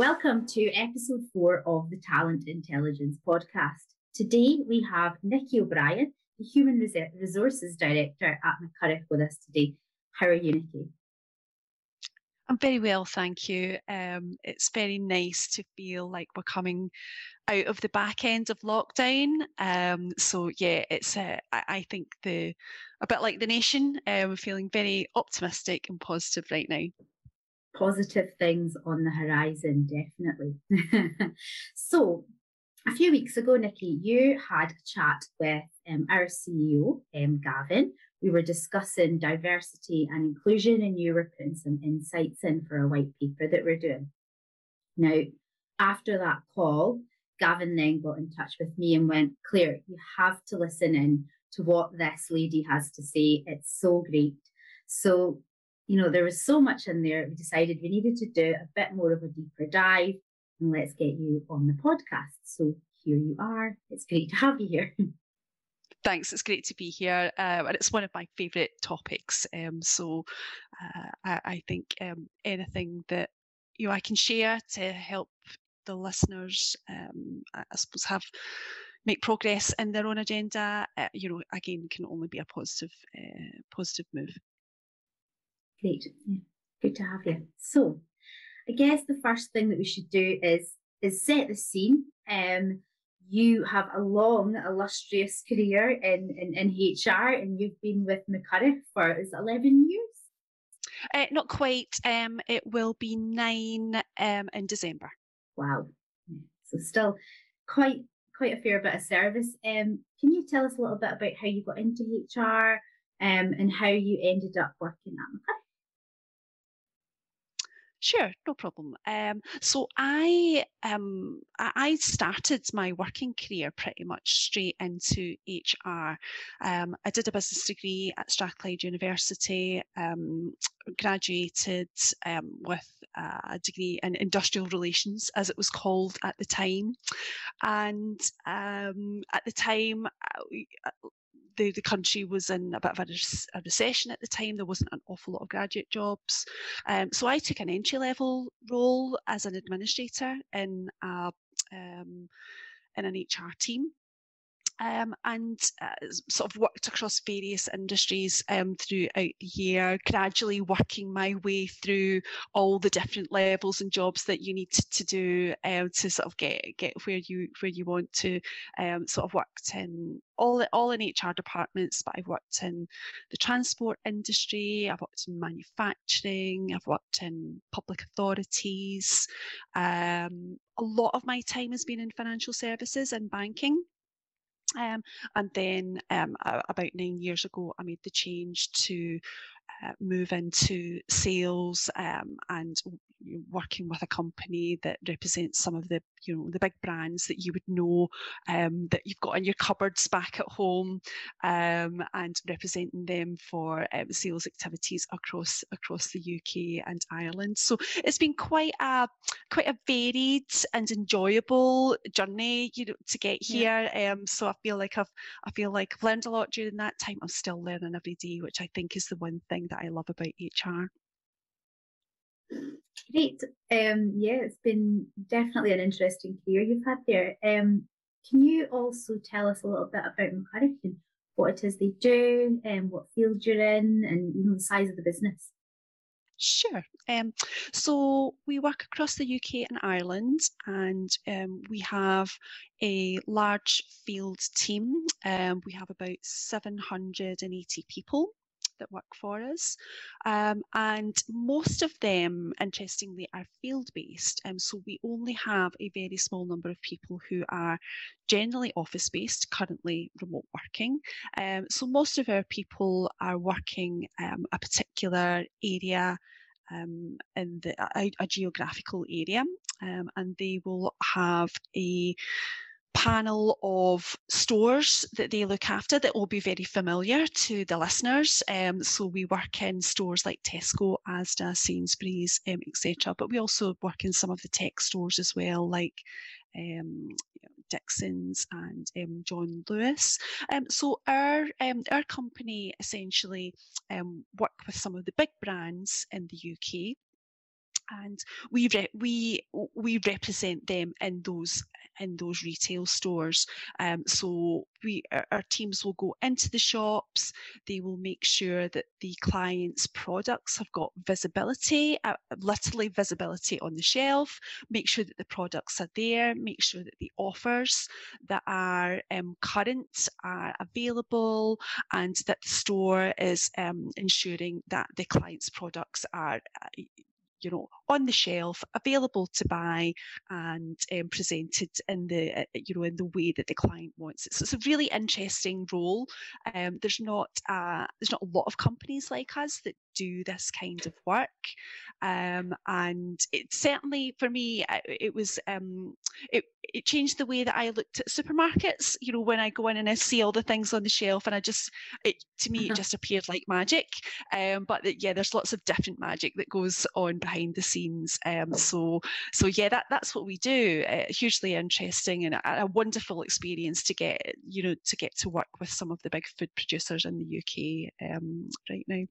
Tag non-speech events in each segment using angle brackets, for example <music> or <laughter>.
Welcome to episode four of the Talent Intelligence podcast. Today we have Nikki O'Brien, the Human Resources Director at McCurrach, with us today. How are you, Nikki? I'm very well, thank you. Um, it's very nice to feel like we're coming out of the back end of lockdown. Um, so yeah, it's uh, I, I, think the a bit like the nation. Um, feeling very optimistic and positive right now. Positive things on the horizon, definitely. <laughs> so, a few weeks ago, Nikki, you had a chat with um, our CEO, um, Gavin, we were discussing diversity and inclusion, and you were putting some insights in for a white paper that we're doing. Now, after that call, Gavin then got in touch with me and went, Claire, you have to listen in to what this lady has to say. It's so great. So, you know, there was so much in there. We decided we needed to do a bit more of a deeper dive and let's get you on the podcast. So here you are. It's great to have you here. <laughs> thanks. It's great to be here, uh, and it's one of my favourite topics. Um, so uh, I, I, think um, anything that you know I can share to help the listeners, um, I, suppose, have make progress in their own agenda. Uh, you know, again, can only be a positive, uh, positive move. Great, yeah. good to have you. So, I guess the first thing that we should do is is set the scene. Um, you have a long, illustrious career in, in, in HR and you've been with McCurrach for is 11 years? Uh, not quite. Um, it will be nine um, in December. Wow. So still quite quite a fair bit of service. Um, can you tell us a little bit about how you got into HR um, and how you ended up working at McCurrach? Sure, no problem. Um, so I um, I started my working career pretty much straight into HR. Um, I did a business degree at Strathclyde University, um, graduated um, with a degree in industrial relations, as it was called at the time, and um, at the time the, the country was in a bit of a, a, recession at the time. There wasn't an awful lot of graduate jobs. Um, so I took an entry level role as an administrator in a um, in an HR team um, and uh, sort of worked across various industries um, throughout the year, gradually working my way through all the different levels and jobs that you need to, to do um, to sort of get get where you where you want to. Um, sort of worked in all all in HR departments, but I've worked in the transport industry, I've worked in manufacturing, I've worked in public authorities. Um, a lot of my time has been in financial services and banking. Um, and then um, about nine years ago, I made the change to uh, move into sales um, and working with a company that represents some of the you know the big brands that you would know um, that you've got in your cupboards back at home um, and representing them for um, sales activities across across the UK and Ireland. So it's been quite a quite a varied and enjoyable journey you know to get here. Yeah. Um, so I feel like I've I feel like I've learned a lot during that time. I'm still learning every day, which I think is the one thing that I love about HR. Great. Um, yeah, it's been definitely an interesting career you've had there. Um, can you also tell us a little bit about McCurrach and what it is they do and what field you're in and you know, the size of the business? Sure. Um, so we work across the UK and Ireland, and um, we have a large field team. Um, we have about 780 people that work for us. Um, and most of them, interestingly, are field based. Um, so we only have a very small number of people who are generally office based, currently remote working. Um, so most of our people are working um, a particular area. Um, in the, a, a, geographical area, um, and they will have a panel of stores that they look after that will be very familiar to the listeners. Um, so we work in stores like Tesco, Asda, Sainsbury's, um, etc. But we also work in some of the tech stores as well, like um, Dixon's and um, John Lewis. Um, so our um, our company essentially um, work with some of the big brands in the UK and we re- we we represent them in those in those retail stores. Um, so we our, teams will go into the shops. They will make sure that the clients' products have got visibility, uh, literally visibility on the shelf. Make sure that the products are there. Make sure that the offers that are um, current are available, and that the store is um, ensuring that the clients' products are uh, you know on the shelf available to buy and um, presented in the uh, you know in the way that the client wants it. So it's a really interesting role. Um, there's not a, there's not a lot of companies like us that do this kind of work. Um, and it certainly for me uh, it was um, it, it changed the way that I looked at supermarkets you know when I go in and I see all the things on the shelf and I just it to me it just appeared like magic. Um, but yeah there's lots of different magic that goes on behind the scenes. Um, so so yeah that that's what we do. Uh, hugely interesting and a, a wonderful experience to get you know to get to work with some of the big food producers in the UK um, right now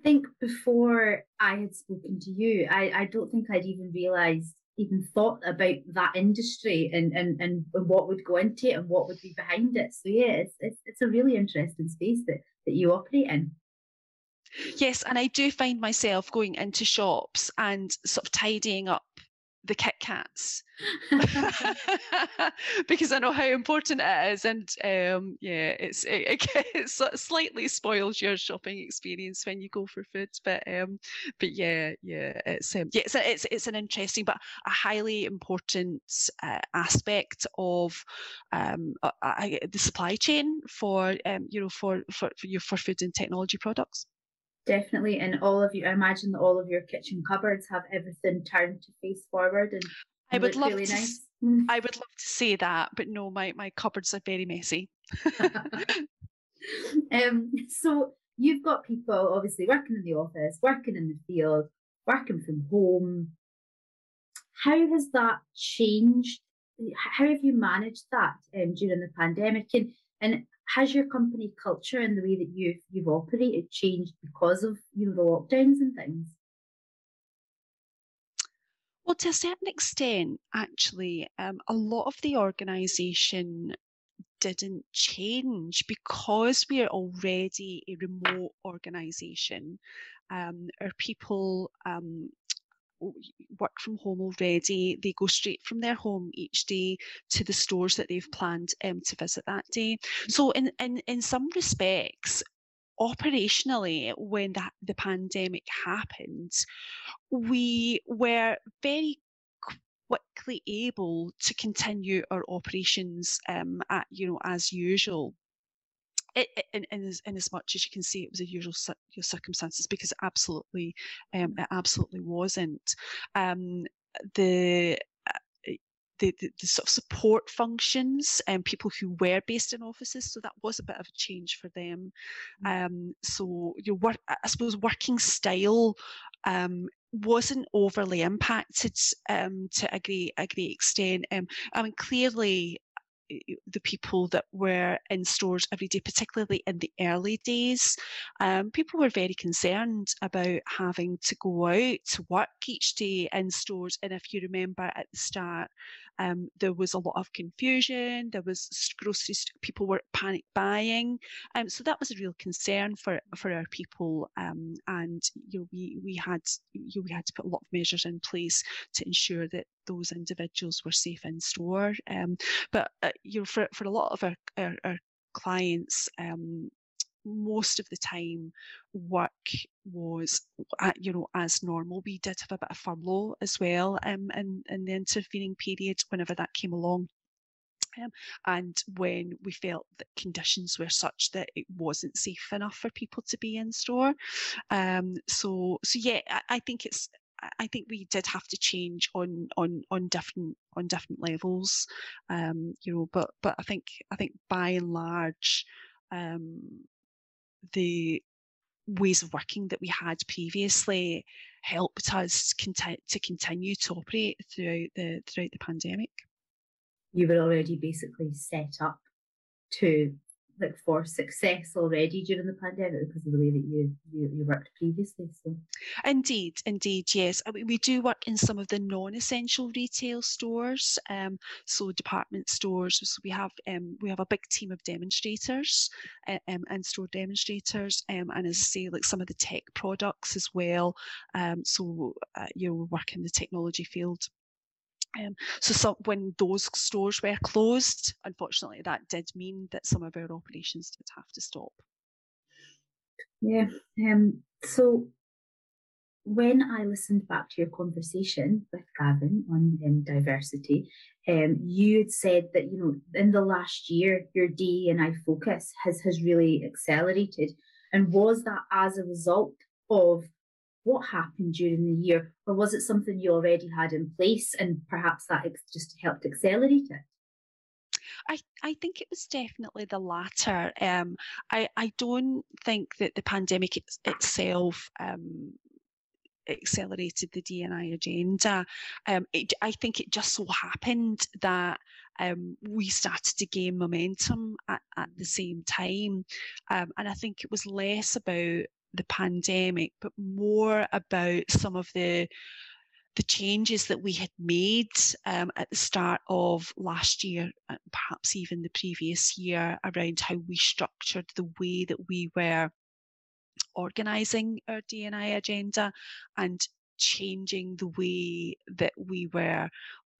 I think before I had spoken to you, I, I don't think I'd even realised, even thought about that industry and, and, and what would go into it and what would be behind it. So yeah, it's, it's, it's a really interesting space that, that you operate in. Yes, and I do find myself going into shops and sort of tidying up the Kit Kats <laughs> <laughs> because I know how important it is, and um, yeah, it's it, it, <laughs> it, slightly spoils your shopping experience when you go for food, but um, but yeah, yeah, it's um, yeah, it's a, it's it's an interesting but a highly important uh, aspect of um, uh, the supply chain for um, you know for for for, your, for food and technology products. Definitely, and all of you, I imagine that all of your kitchen cupboards have everything turned to face forward and I would love really to, nice. I would love to say that, but no, my my cupboards are very messy. <laughs> um, so you've got people obviously working in the office, working in the field, working from home. How has that changed? How have you managed that um, during the pandemic? And and has your company culture and the way that you've you've operated changed because of you know the lockdowns and things? Well, to a certain extent, actually, um, a lot of the organisation didn't change because we are already a remote organisation. Um, our people um, work from home already. They go straight from their home each day to the stores that they've planned um, to visit that day. So, in, in, in some respects, operationally, when the, the pandemic happened, we were very quickly able to continue our operations um, at you know as usual it, in, in, as, in as much as you can see it was a usual your circumstances because it absolutely um, it absolutely wasn't um, the uh, the, the, the, sort of support functions and um, people who were based in offices. So that was a bit of a change for them. Mm. Um, so your work, I suppose, working style um, wasn't overly impacted um, to a great a great extent. Um, I mean, clearly the people that were in stores every day, particularly in the early days, um, people were very concerned about having to go out to work each day in stores. And if you remember at the start, um, there was a lot of confusion. There was grocery people were panic buying, um, so that was a real concern for for our people. Um, and you know, we we had you know, we had to put a lot of measures in place to ensure that those individuals were safe in store. Um, but uh, you know, for for a lot of our our, our clients, um, most of the time work was you know as normal we did have a bit of furlough as well um, in, in the intervening period whenever that came along um, and when we felt that conditions were such that it wasn't safe enough for people to be in store um, so so yeah I, I think it's I think we did have to change on on on different on different levels, um, you know. But but I think I think by and large, um, the ways of working that we had previously helped us conti- to continue to operate throughout the throughout the pandemic. You were already basically set up to like for success already during the pandemic because of the way that you you, you worked previously. So indeed, indeed, yes. I mean, we do work in some of the non-essential retail stores, um, so department stores. So we have um, we have a big team of demonstrators uh, um, and store demonstrators, um, and as I say, like some of the tech products as well. Um, so uh, you know, we work in the technology field. Um, so when those stores were closed, unfortunately, that did mean that some of our operations did have to stop. Yeah. Um, so when I listened back to your conversation with Gavin on um, diversity, um, you had said that you know in the last year your DE and I focus has has really accelerated, and was that as a result of what happened during the year, or was it something you already had in place and perhaps that just helped accelerate it? I, I think it was definitely the latter. Um, I, I don't think that the pandemic it, itself um, accelerated the DNI agenda. Um, it, I think it just so happened that um, we started to gain momentum at, at the same time. Um, and I think it was less about the pandemic, but more about some of the the changes that we had made um, at the start of last year, perhaps even the previous year, around how we structured the way that we were organising our DNI agenda and changing the way that we were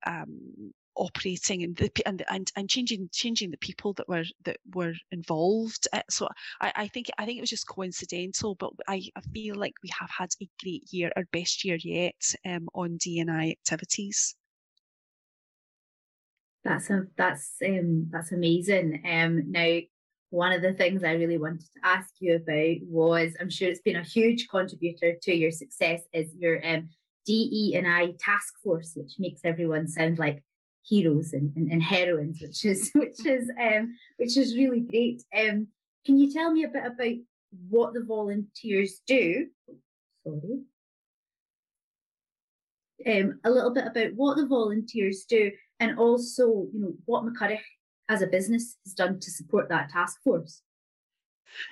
um, operating and the and and, and changing changing the people that were that were involved. Uh, so I, I think I think it was just coincidental, but I, I feel like we have had a great year, our best year yet um, on DNI activities. That's a that's um that's amazing. Um now one of the things I really wanted to ask you about was I'm sure it's been a huge contributor to your success is your um DE and I task force, which makes everyone sound like heroes and, and, and heroines, which is <laughs> which is um, which is really great. Um, can you tell me a bit about what the volunteers do? Sorry. Um, a little bit about what the volunteers do, and also, you know, what McCurrach as a business has done to support that task force.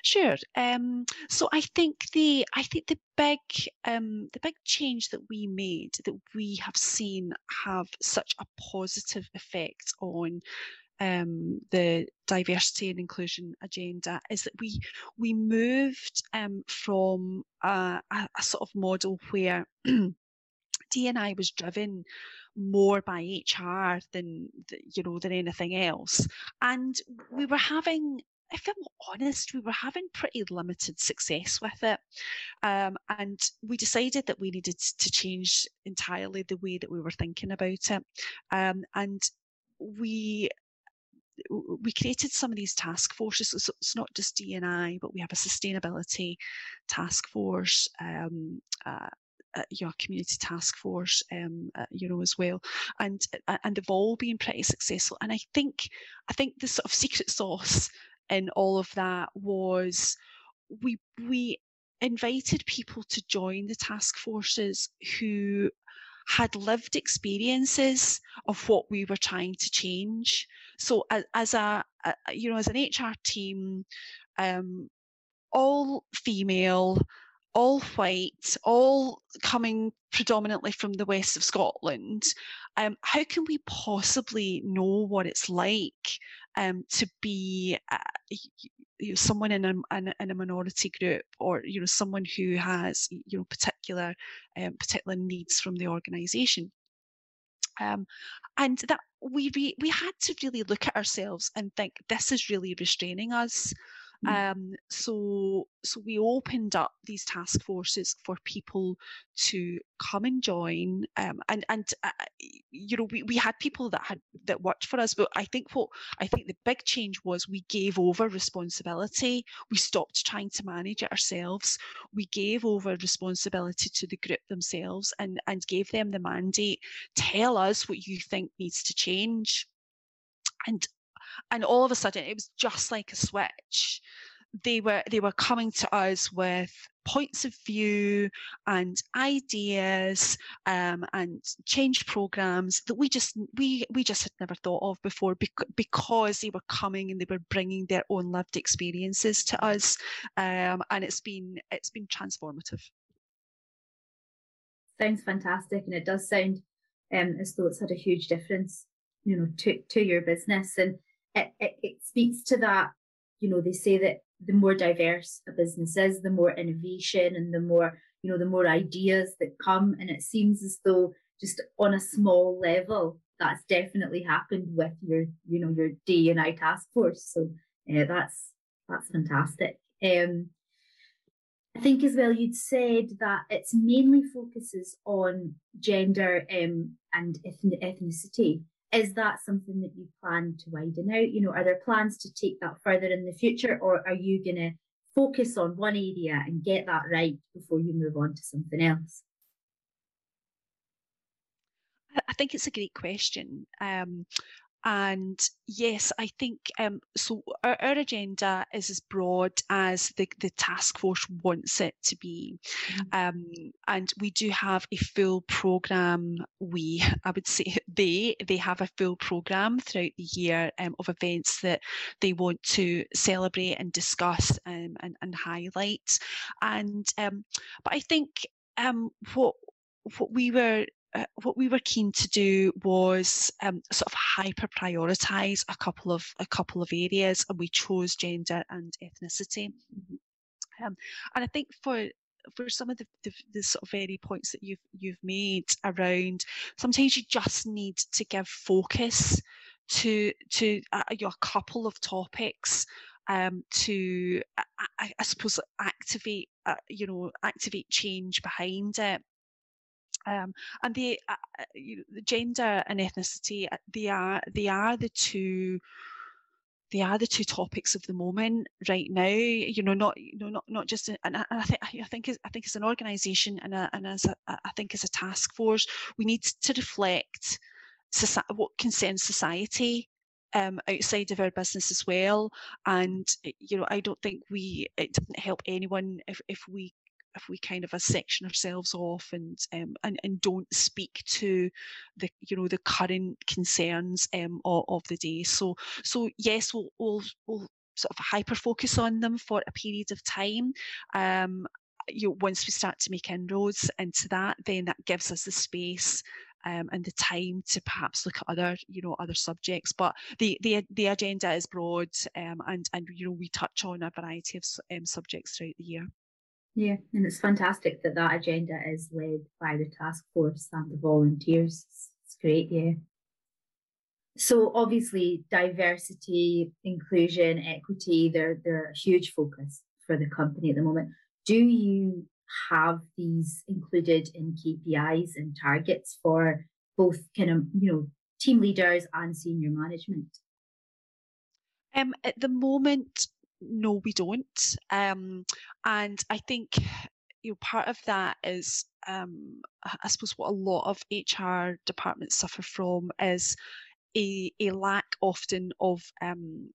Sure. Um, so I think the I think the big um, the big change that we made that we have seen have such a positive effect on um, the diversity and inclusion agenda is that we we moved um, from a, a, sort of model where <clears throat> DNI was driven more by HR than you know than anything else, and we were having if I'm honest, we were having pretty limited success with it. Um, and we decided that we needed to change entirely the way that we were thinking about it. Um, and we we created some of these task forces. So it's not just DNI, but we have a sustainability task force, um, uh, uh, your community task force, um, uh, you know, as well, and uh, and they've all been pretty successful. And I think I think the sort of secret <laughs> sauce in all of that was we we invited people to join the task forces who had lived experiences of what we were trying to change. So as, as a, a, you know as an HR team, um, all female, all white, all coming predominantly from the west of Scotland, um, how can we possibly know what it's like um, to be uh, you know, someone in a, in a, in a minority group or you know someone who has you know particular um, particular needs from the organisation? Um, and that we re- we had to really look at ourselves and think this is really restraining us. Um, so, so we opened up these task forces for people to come and join. Um, and and uh, you know, we, we had people that had that worked for us, but I think what I think the big change was we gave over responsibility. We stopped trying to manage it ourselves. We gave over responsibility to the group themselves and and gave them the mandate. Tell us what you think needs to change. And and all of a sudden it was just like a switch. They were they were coming to us with points of view and ideas um, and change programs that we just we we just had never thought of before because they were coming and they were bringing their own lived experiences to us um, and it's been it's been transformative. Sounds fantastic and it does sound um, as though it's had a huge difference you know to, to your business and it, it, it speaks to that you know they say that the more diverse a business is, the more innovation and the more, you know, the more ideas that come. And it seems as though just on a small level, that's definitely happened with your, you know, your D and I task force. So uh, that's that's fantastic. Um, I think as well you'd said that it's mainly focuses on gender um, and ethnicity is that something that you plan to widen out? You know, are there plans to take that further in the future, or are you going to focus on one area and get that right before you move on to something else? I think it's a great question. Um, and yes, I think um, so. Our, our, agenda is as broad as the, the task force wants it to be, mm-hmm. um, and we do have a full program. We, <laughs> I would say, they they have a full program throughout the year um, of events that they want to celebrate and discuss um, and and highlight. And um, but I think um, what what we were uh, what we were keen to do was um, sort of hyper prioritize a couple of a couple of areas, and we chose gender and ethnicity. Mm-hmm. Um, and I think for for some of the, the, the, sort of very points that you've you've made around, sometimes you just need to give focus to to uh, a couple of topics um, to I, I, suppose activate uh, you know activate change behind it um, and the, uh, uh you the gender and ethnicity uh, they are they are the two they are the two topics of the moment right now you know not you know not not just and I, I think I think as, I think as an organization and, a, and as a, I think as a task force. We need to reflect society, what concerns society um, outside of our business as well. And you know I don't think we it doesn't help anyone if, if we if we kind of a section ourselves off and um, and, and don't speak to the you know the current concerns um, of, of the day. So so yes, we'll, we'll, we'll sort of hyper focus on them for a period of time. Um, you know, once we start to make inroads into that, then that gives us the space um, and the time to perhaps look at other, you know, other subjects. But the the, the agenda is broad, um, and and you know we touch on a variety of um, subjects throughout the year. Yeah, and it's fantastic that that agenda is led by the task force and the volunteers. It's, great, yeah. So obviously, diversity, inclusion, equity, they're they're a huge focus for the company at the moment. Do you have these included in KPIs and targets for both kind of you know team leaders and senior management? Um, at the moment, no, we don't. Um, and I think you know part of that is um, I suppose what a lot of HR departments suffer from is a, a lack often of um,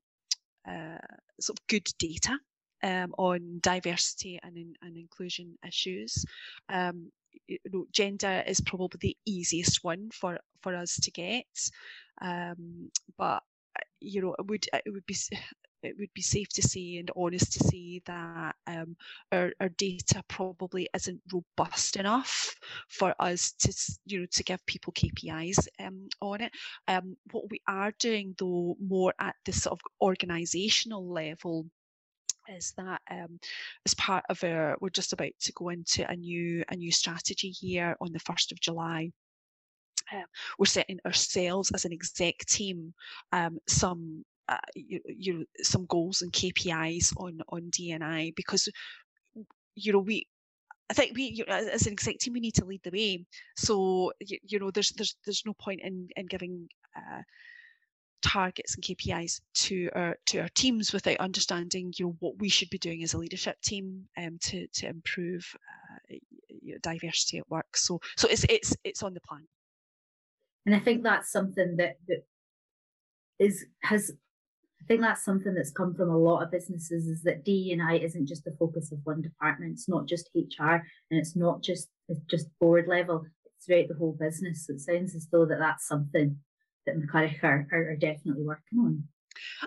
uh, sort of good data um, on diversity and, in, and inclusion issues. Um, you know, gender is probably the easiest one for, for us to get, um, but you know, it would it would be it would be safe to say and honest to say that um, our, our data probably isn't robust enough for us to you know to give people KPIs um, on it. Um, what we are doing though more at the sort of organisational level is that um, as part of our we're just about to go into a new a new strategy here on the 1st of July um, we're setting ourselves as an exec team um, some uh, you, you some goals and KPIs on on DNI because you know we I think we, as an exec team, we need to lead the way. So you, you know, there's there's there's no point in in giving uh, targets and KPIs to our to our teams without understanding you know what we should be doing as a leadership team um, to to improve uh, you know, diversity at work. So so it's it's it's on the plan. And I think that's something that that is has I think that's something that's come from a lot of businesses is that DE&I isn't just the focus of one department. It's not just HR and it's not just it's just board level. It's throughout the whole business. So it sounds as though that that's something that McCurrach are, are, are definitely working on.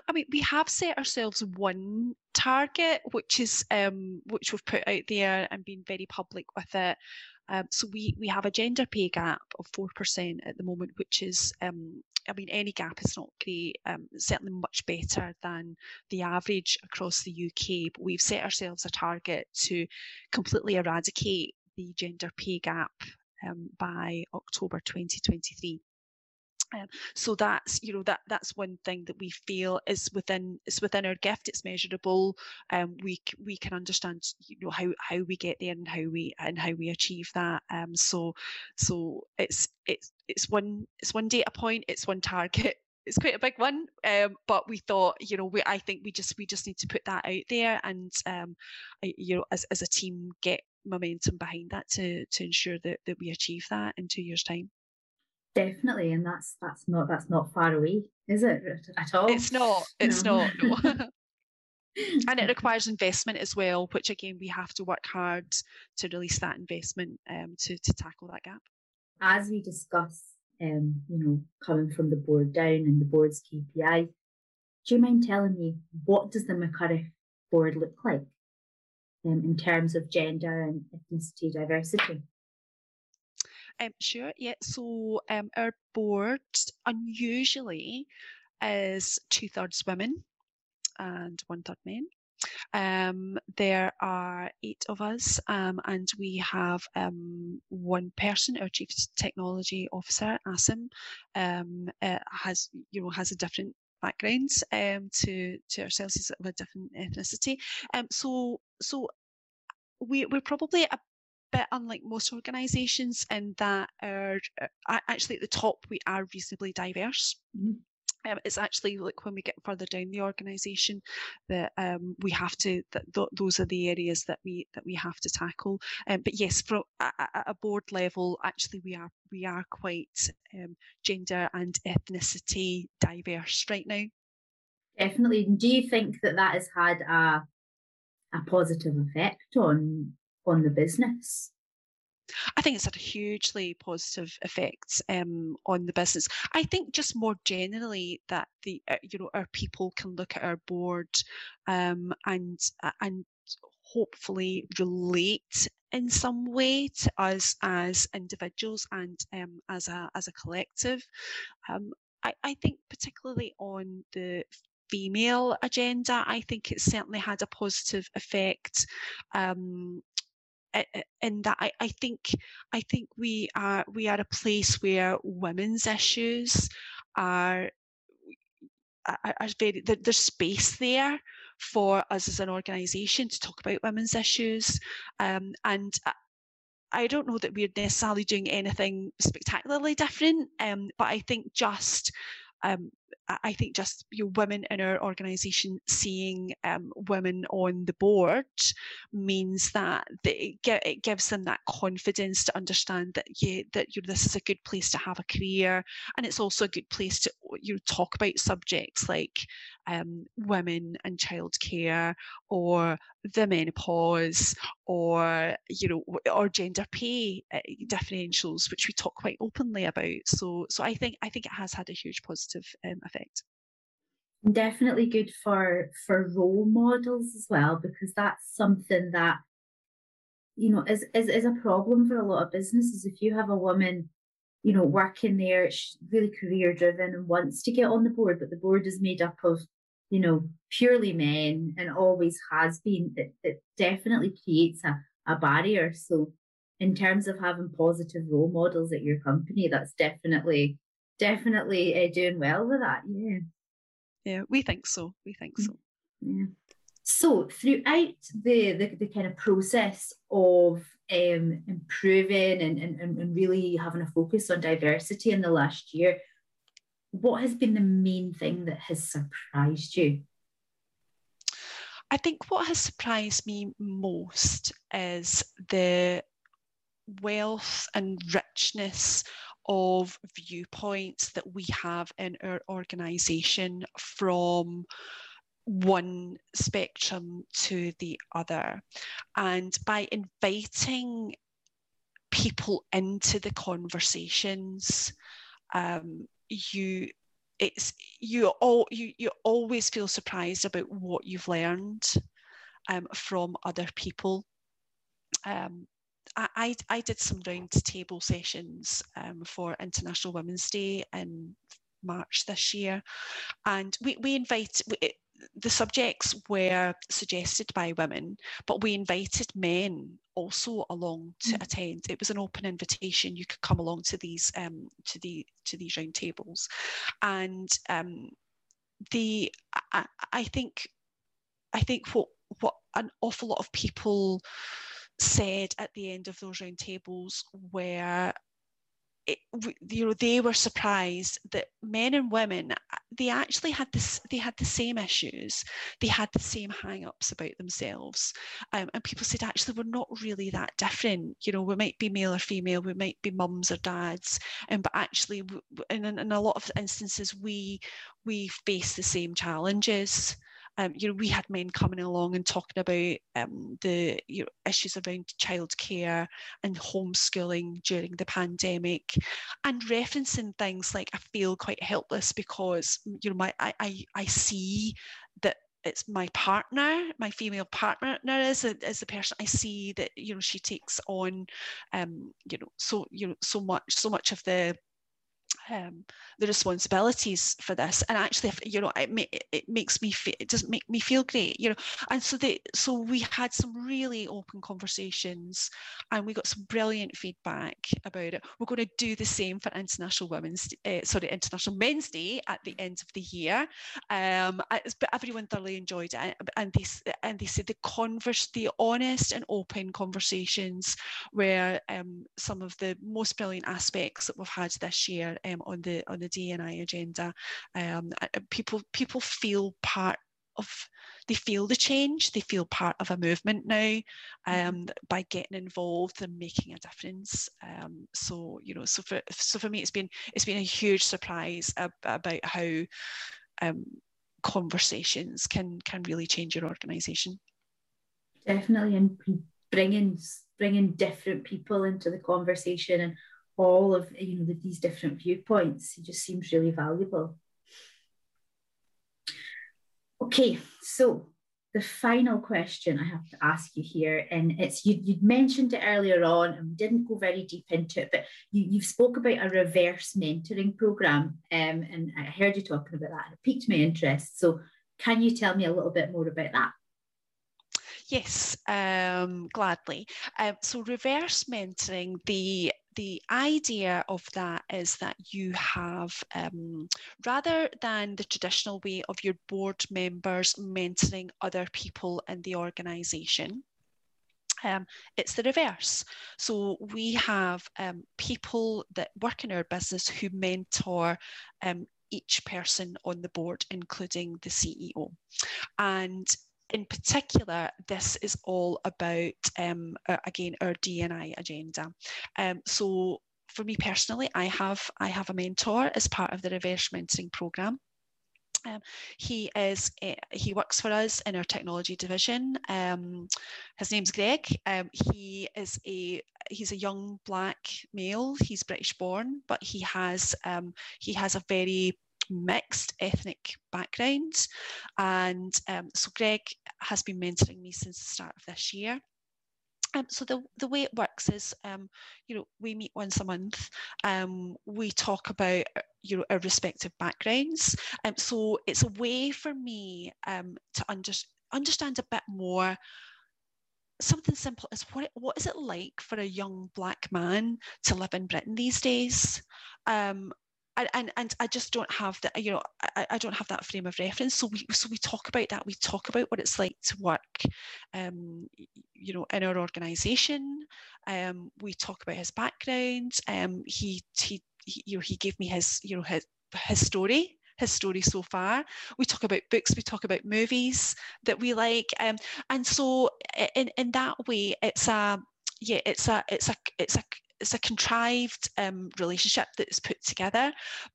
I mean, we have set ourselves one target, which is um, which we've put out there and been very public with it. Um, so we we have a gender pay gap of four percent at the moment, which is um, I mean any gap is not great. Um, certainly much better than the average across the UK. But we've set ourselves a target to completely eradicate the gender pay gap um, by October 2023. Um, so that's you know that that's one thing that we feel is within is within our gift. It's measurable. Um, we we can understand you know how how we get there and how we and how we achieve that. Um, so so it's it's it's one it's one data point. It's one target. <laughs> It's quite a big one, um, but we thought, you know, we I think we just we just need to put that out there, and um, you know, as as a team, get momentum behind that to to ensure that that we achieve that in two years' time. Definitely, and that's that's not that's not far away, is it at all? It's not. <laughs> It's no. not. No. <laughs> <laughs> and it requires investment as well, which again we have to work hard to release that investment um, to to tackle that gap. As we discuss, um, you know, coming from the board down and the board's KPI, do you mind telling me what does the McCurrach board look like um, in terms of gender and ethnicity diversity? Um, sure, yeah. So um, our board unusually is two thirds women and one third men. Um, there are eight of us, um, and we have um, one person, our chief technology officer, Asim, um, uh, has you know has a different background um, to to ourselves. He's of a different ethnicity. Um, so so we we're probably a bit unlike most organisations in that our uh, actually at the top we are reasonably diverse. Mm-hmm. Um, it's actually like when we get further down the organisation that um, we have to that th- those are the areas that we that we have to tackle. Um, but yes, from at, a board level, actually we are we are quite um, gender and ethnicity diverse right now. Definitely. Do you think that that has had a a positive effect on on the business? I think it's had a hugely positive effect um, on the business. I think just more generally that the uh, you know our people can look at our board um, and uh, and hopefully relate in some way to us as individuals and um, as a as a collective. Um, I, I think particularly on the female agenda, I think it certainly had a positive effect. Um, in that I, I think I think we are we are a place where women's issues are are, are very there, there's space there for us as an organisation to talk about women's issues um, and I don't know that we're necessarily doing anything spectacularly different, um, but I think just um, I think just you know, women in our organisation seeing um, women on the board means that it, it, gives them that confidence to understand that yeah, that you know, this is a good place to have a career, and it's also a good place to you know, talk about subjects like um, women and childcare, or the menopause, or you know, or gender pay uh, differentials, which we talk quite openly about. So, so I think I think it has had a huge positive um, effect. Definitely good for for role models as well, because that's something that you know is, is is a problem for a lot of businesses. If you have a woman you know, working there, she's really career driven and wants to get on the board, but the board is made up of you know, purely men and always has been, it, it definitely creates a, a barrier. So, in terms of having positive role models at your company, that's definitely, definitely uh, doing well with that. Yeah. Yeah, we think so. We think so. Yeah. So, throughout the, the, the kind of process of um, improving and, and, and really having a focus on diversity in the last year, what has been the main thing that has surprised you? I think what has surprised me most is the wealth and richness of viewpoints that we have in our organization from one spectrum to the other. And by inviting people into the conversations, um, you it's you all you you always feel surprised about what you've learned um, from other people. Um, I, I did some round table sessions um, for International Women's Day in March this year, and we we invite. We, the subjects were suggested by women, but we invited men also along to mm. attend. It was an open invitation. You could come along to these um, to the to these round tables, and um, the I, I think I think what what an awful lot of people said at the end of those roundtables were it, you know they were surprised that men and women they actually had this they had the same issues. They had the same hang-ups about themselves. Um, and people said actually we're not really that different. You know we might be male or female we might be mums or dads um, but actually in, in a lot of instances we we face the same challenges um, you know, we had men coming along and talking about um, the you know, issues around childcare and homeschooling during the pandemic, and referencing things like I feel quite helpless because you know my I I, I see that it's my partner, my female partner is, is the person. I see that you know she takes on, um, you know, so you know so much so much of the um, the responsibilities for this. And actually if, you know it, ma- it makes me it doesn't make me feel great you know. And so they so we had some really open conversations and we got some brilliant feedback about it. We're going to do the same for international women's uh, sorry international men's day at the end of the year. Um, but everyone thoroughly enjoyed it. And they and they said the converse the honest and open conversations were um, some of the most brilliant aspects that we've had this year um, on the on the DNI agenda. Um, people people feel part of they feel the change they feel part of a movement now mm-hmm. um, by getting involved and making a difference um, so you know so for so for me it's been it's been a huge surprise ab- about how um, conversations can can really change your organization definitely and bringing bringing different people into the conversation and all of you know these different viewpoints. It just seems really valuable. Okay, so the final question I have to ask you here, and it's you you mentioned it earlier on, and we didn't go very deep into it, but you, you've spoke about a reverse mentoring program, um, and I heard you talking about that, and it piqued my interest. So, can you tell me a little bit more about that? Yes, um, gladly. Um, so reverse mentoring, the the idea of that is that you have, um, rather than the traditional way of your board members mentoring other people in the organisation, um, it's the reverse. So we have um, people that work in our business who mentor um, each person on the board, including the CEO. And in particular, this is all about, um, again, our DNI agenda. Um, so for me personally, I have, I have a mentor as part of the reverse mentoring program. Um, he is uh, he works for us in our technology division. Um, his name's Greg. Um, he is a he's a young black male. He's British born, but he has um, he has a very mixed ethnic backgrounds. And um, so Greg has been mentoring me since the start of this year. Um, so the, the way it works is, um, you know, we meet once a month. Um, we talk about, you know, our respective backgrounds. Um, so it's a way for me um, to under, understand a bit more something simple is what, what is it like for a young black man to live in Britain these days? Um, and and I just don't have that you know I, I don't have that frame of reference. So we so we talk about that. We talk about what it's like to work um, you know in our organization. Um, we talk about his background. Um, he, he he you know he gave me his you know his his story his story so far. We talk about books, we talk about movies that we like, um, and so in in that way, it's a yeah, it's a it's a it's a it's a contrived um, relationship that's put together.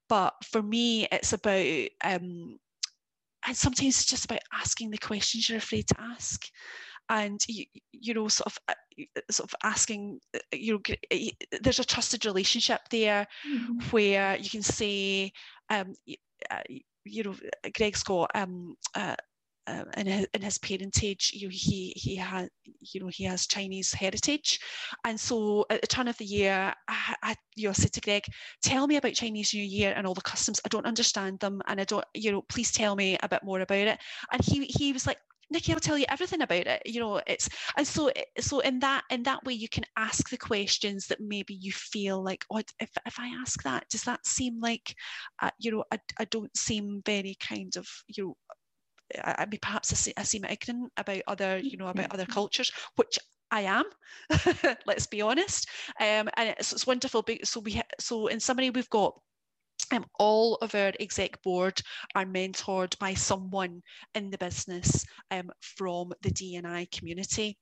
But for me, it's about um, and sometimes it's just about asking the questions you're afraid to ask and you, you know sort of uh, sort of asking uh, you know there's a trusted relationship there mm-hmm. where you can say um, uh, you know greg's got um, uh, uh, in, his, in his parentage, you he he had you know he has Chinese heritage, and so at the turn of the year, I, I you know said to Greg, tell me about Chinese New Year and all the customs. I don't understand them, and I don't you know please tell me a bit more about it. And he he was like, Nikki, I'll tell you everything about it. You know, it's and so so in that in that way you can ask the questions that maybe you feel like, oh, if if I ask that, does that seem like, uh, you know, I, I don't seem very kind of you know I, mean, perhaps I, I seem ignorant about other, you know, about other cultures, which I am. <laughs> let's be honest. Um, and it's, it's wonderful. So we, so in summary, we've got um, all of our exec board are mentored by someone in the business um, from the D&I community.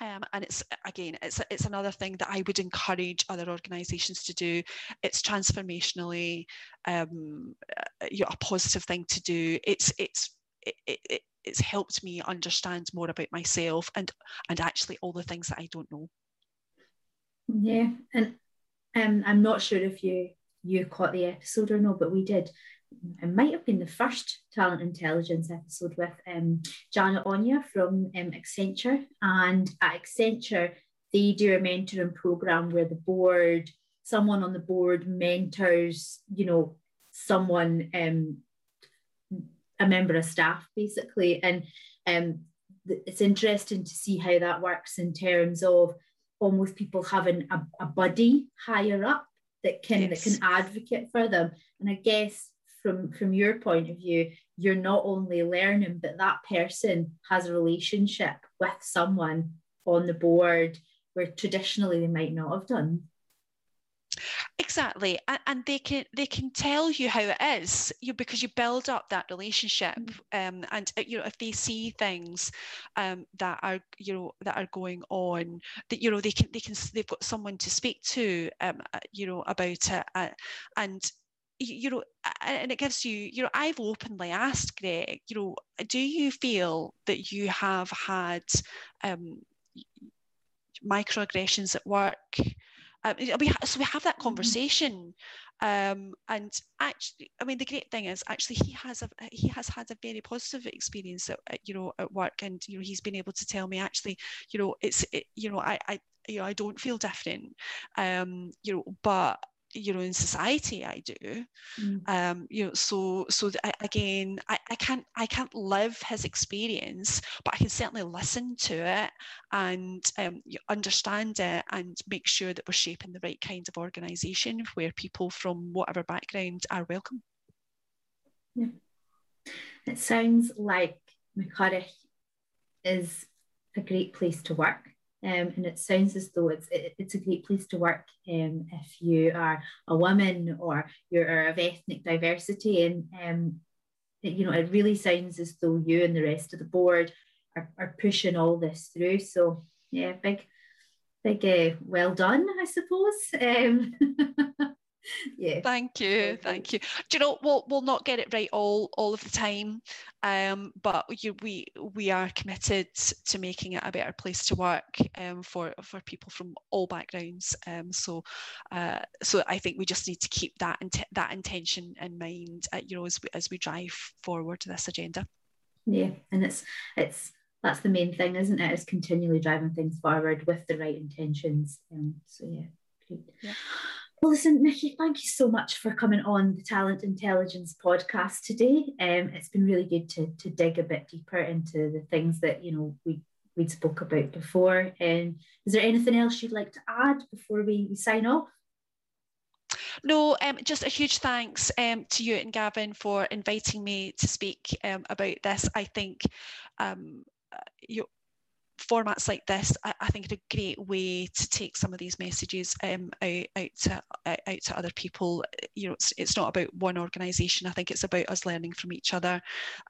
Um, and it's again, it's it's another thing that I would encourage other organisations to do. It's transformationally um, you know, a positive thing to do. It's it's it, it, it's helped me understand more about myself and and actually all the things that I don't know. Yeah, and um, I'm not sure if you you caught the episode or not, but we did. It might have been the first talent intelligence episode with um, Janet Onya from um, Accenture, and at Accenture they do a mentoring program where the board, someone on the board mentors, you know, someone um, a member of staff basically. And um, it's interesting to see how that works in terms of almost people having a, a buddy higher up that can yes. that can advocate for them. And i guess from from your point of view you're not only learning but that person has a relationship with someone on the board where traditionally they might not have done Exactly, and, and, they can they can tell you how it is, you because you build up that relationship, mm. um, and uh, you know if they see things um, that are you know that are going on, that you know they can they can they've got someone to speak to, um, uh, you know about it, uh, and you know and it gives you you know i've openly asked greg you know do you feel that you have had um, microaggressions at work um, we ha- so we have that mm-hmm. conversation, um, and actually, I mean, the great thing is actually he has a he has had a very positive experience at, at you know at work, and you know he's been able to tell me actually, you know, it's it, you know I I you know I don't feel different, um, you know, but you know in society i do mm. um you know so so I, again I, I can't i can't live his experience but i can certainly listen to it and um, understand it and make sure that we're shaping the right kind of organization where people from whatever background are welcome yeah. it sounds like McCurry is a great place to work um, and it sounds as though it's it, it's a great place to work um, if you are a woman or you're of ethnic diversity. And um, it, you know, it really sounds as though you and the rest of the board are, are pushing all this through. So yeah, big, big, uh, well done, I suppose. <laughs> <laughs> Yeah. Thank you thank you. Do you know we'll, we'll not get it right all all of the time um, but you, we we are committed to making it a better place to work um, for for people from all backgrounds um, so uh, so I think we just need to keep that int- that intention in mind uh, you know as we, as we drive forward to this agenda. Yeah and it's it's that's the main thing isn't it? Is continually driving things forward with the right intentions um, so yeah great. Yeah. Well, listen, Nikki, thank you so much for coming on the Talent Intelligence podcast today. Um, it's been really good to, to dig a bit deeper into the things that you know we we spoke about before. And um, is there anything else you'd like to add before we, we sign off? No, um, just a huge thanks um, to you and Gavin for inviting me to speak um, about this. I think um, uh, you formats like this, I, I, think, are a great way to take some of these messages um, out, out, to, out to other people. You know, it's, it's not about one organisation. I think it's about us learning from each other.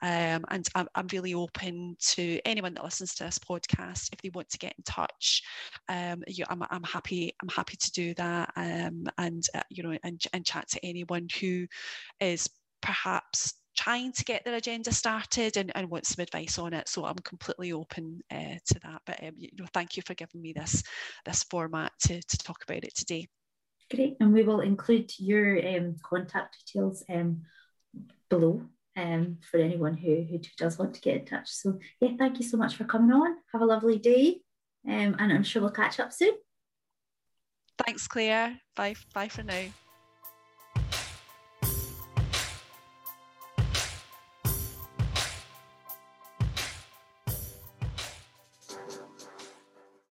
Um, and I'm, I'm really open to anyone that listens to this podcast if they want to get in touch. Um, you, I'm, I'm happy. I'm happy to do that. Um, and uh, you know, and, and chat to anyone who is perhaps trying to get their agenda started and, and want some advice on it. So I'm completely open uh, to that. But um, you know, thank you for giving me this this format to, to talk about it today. Great, and we will include your um, contact details um, below um, for anyone who, who does want to get in touch. So yeah, thank you so much for coming on. Have a lovely day, um, and I'm sure we'll catch up soon. Thanks, Claire. Bye. Bye for now.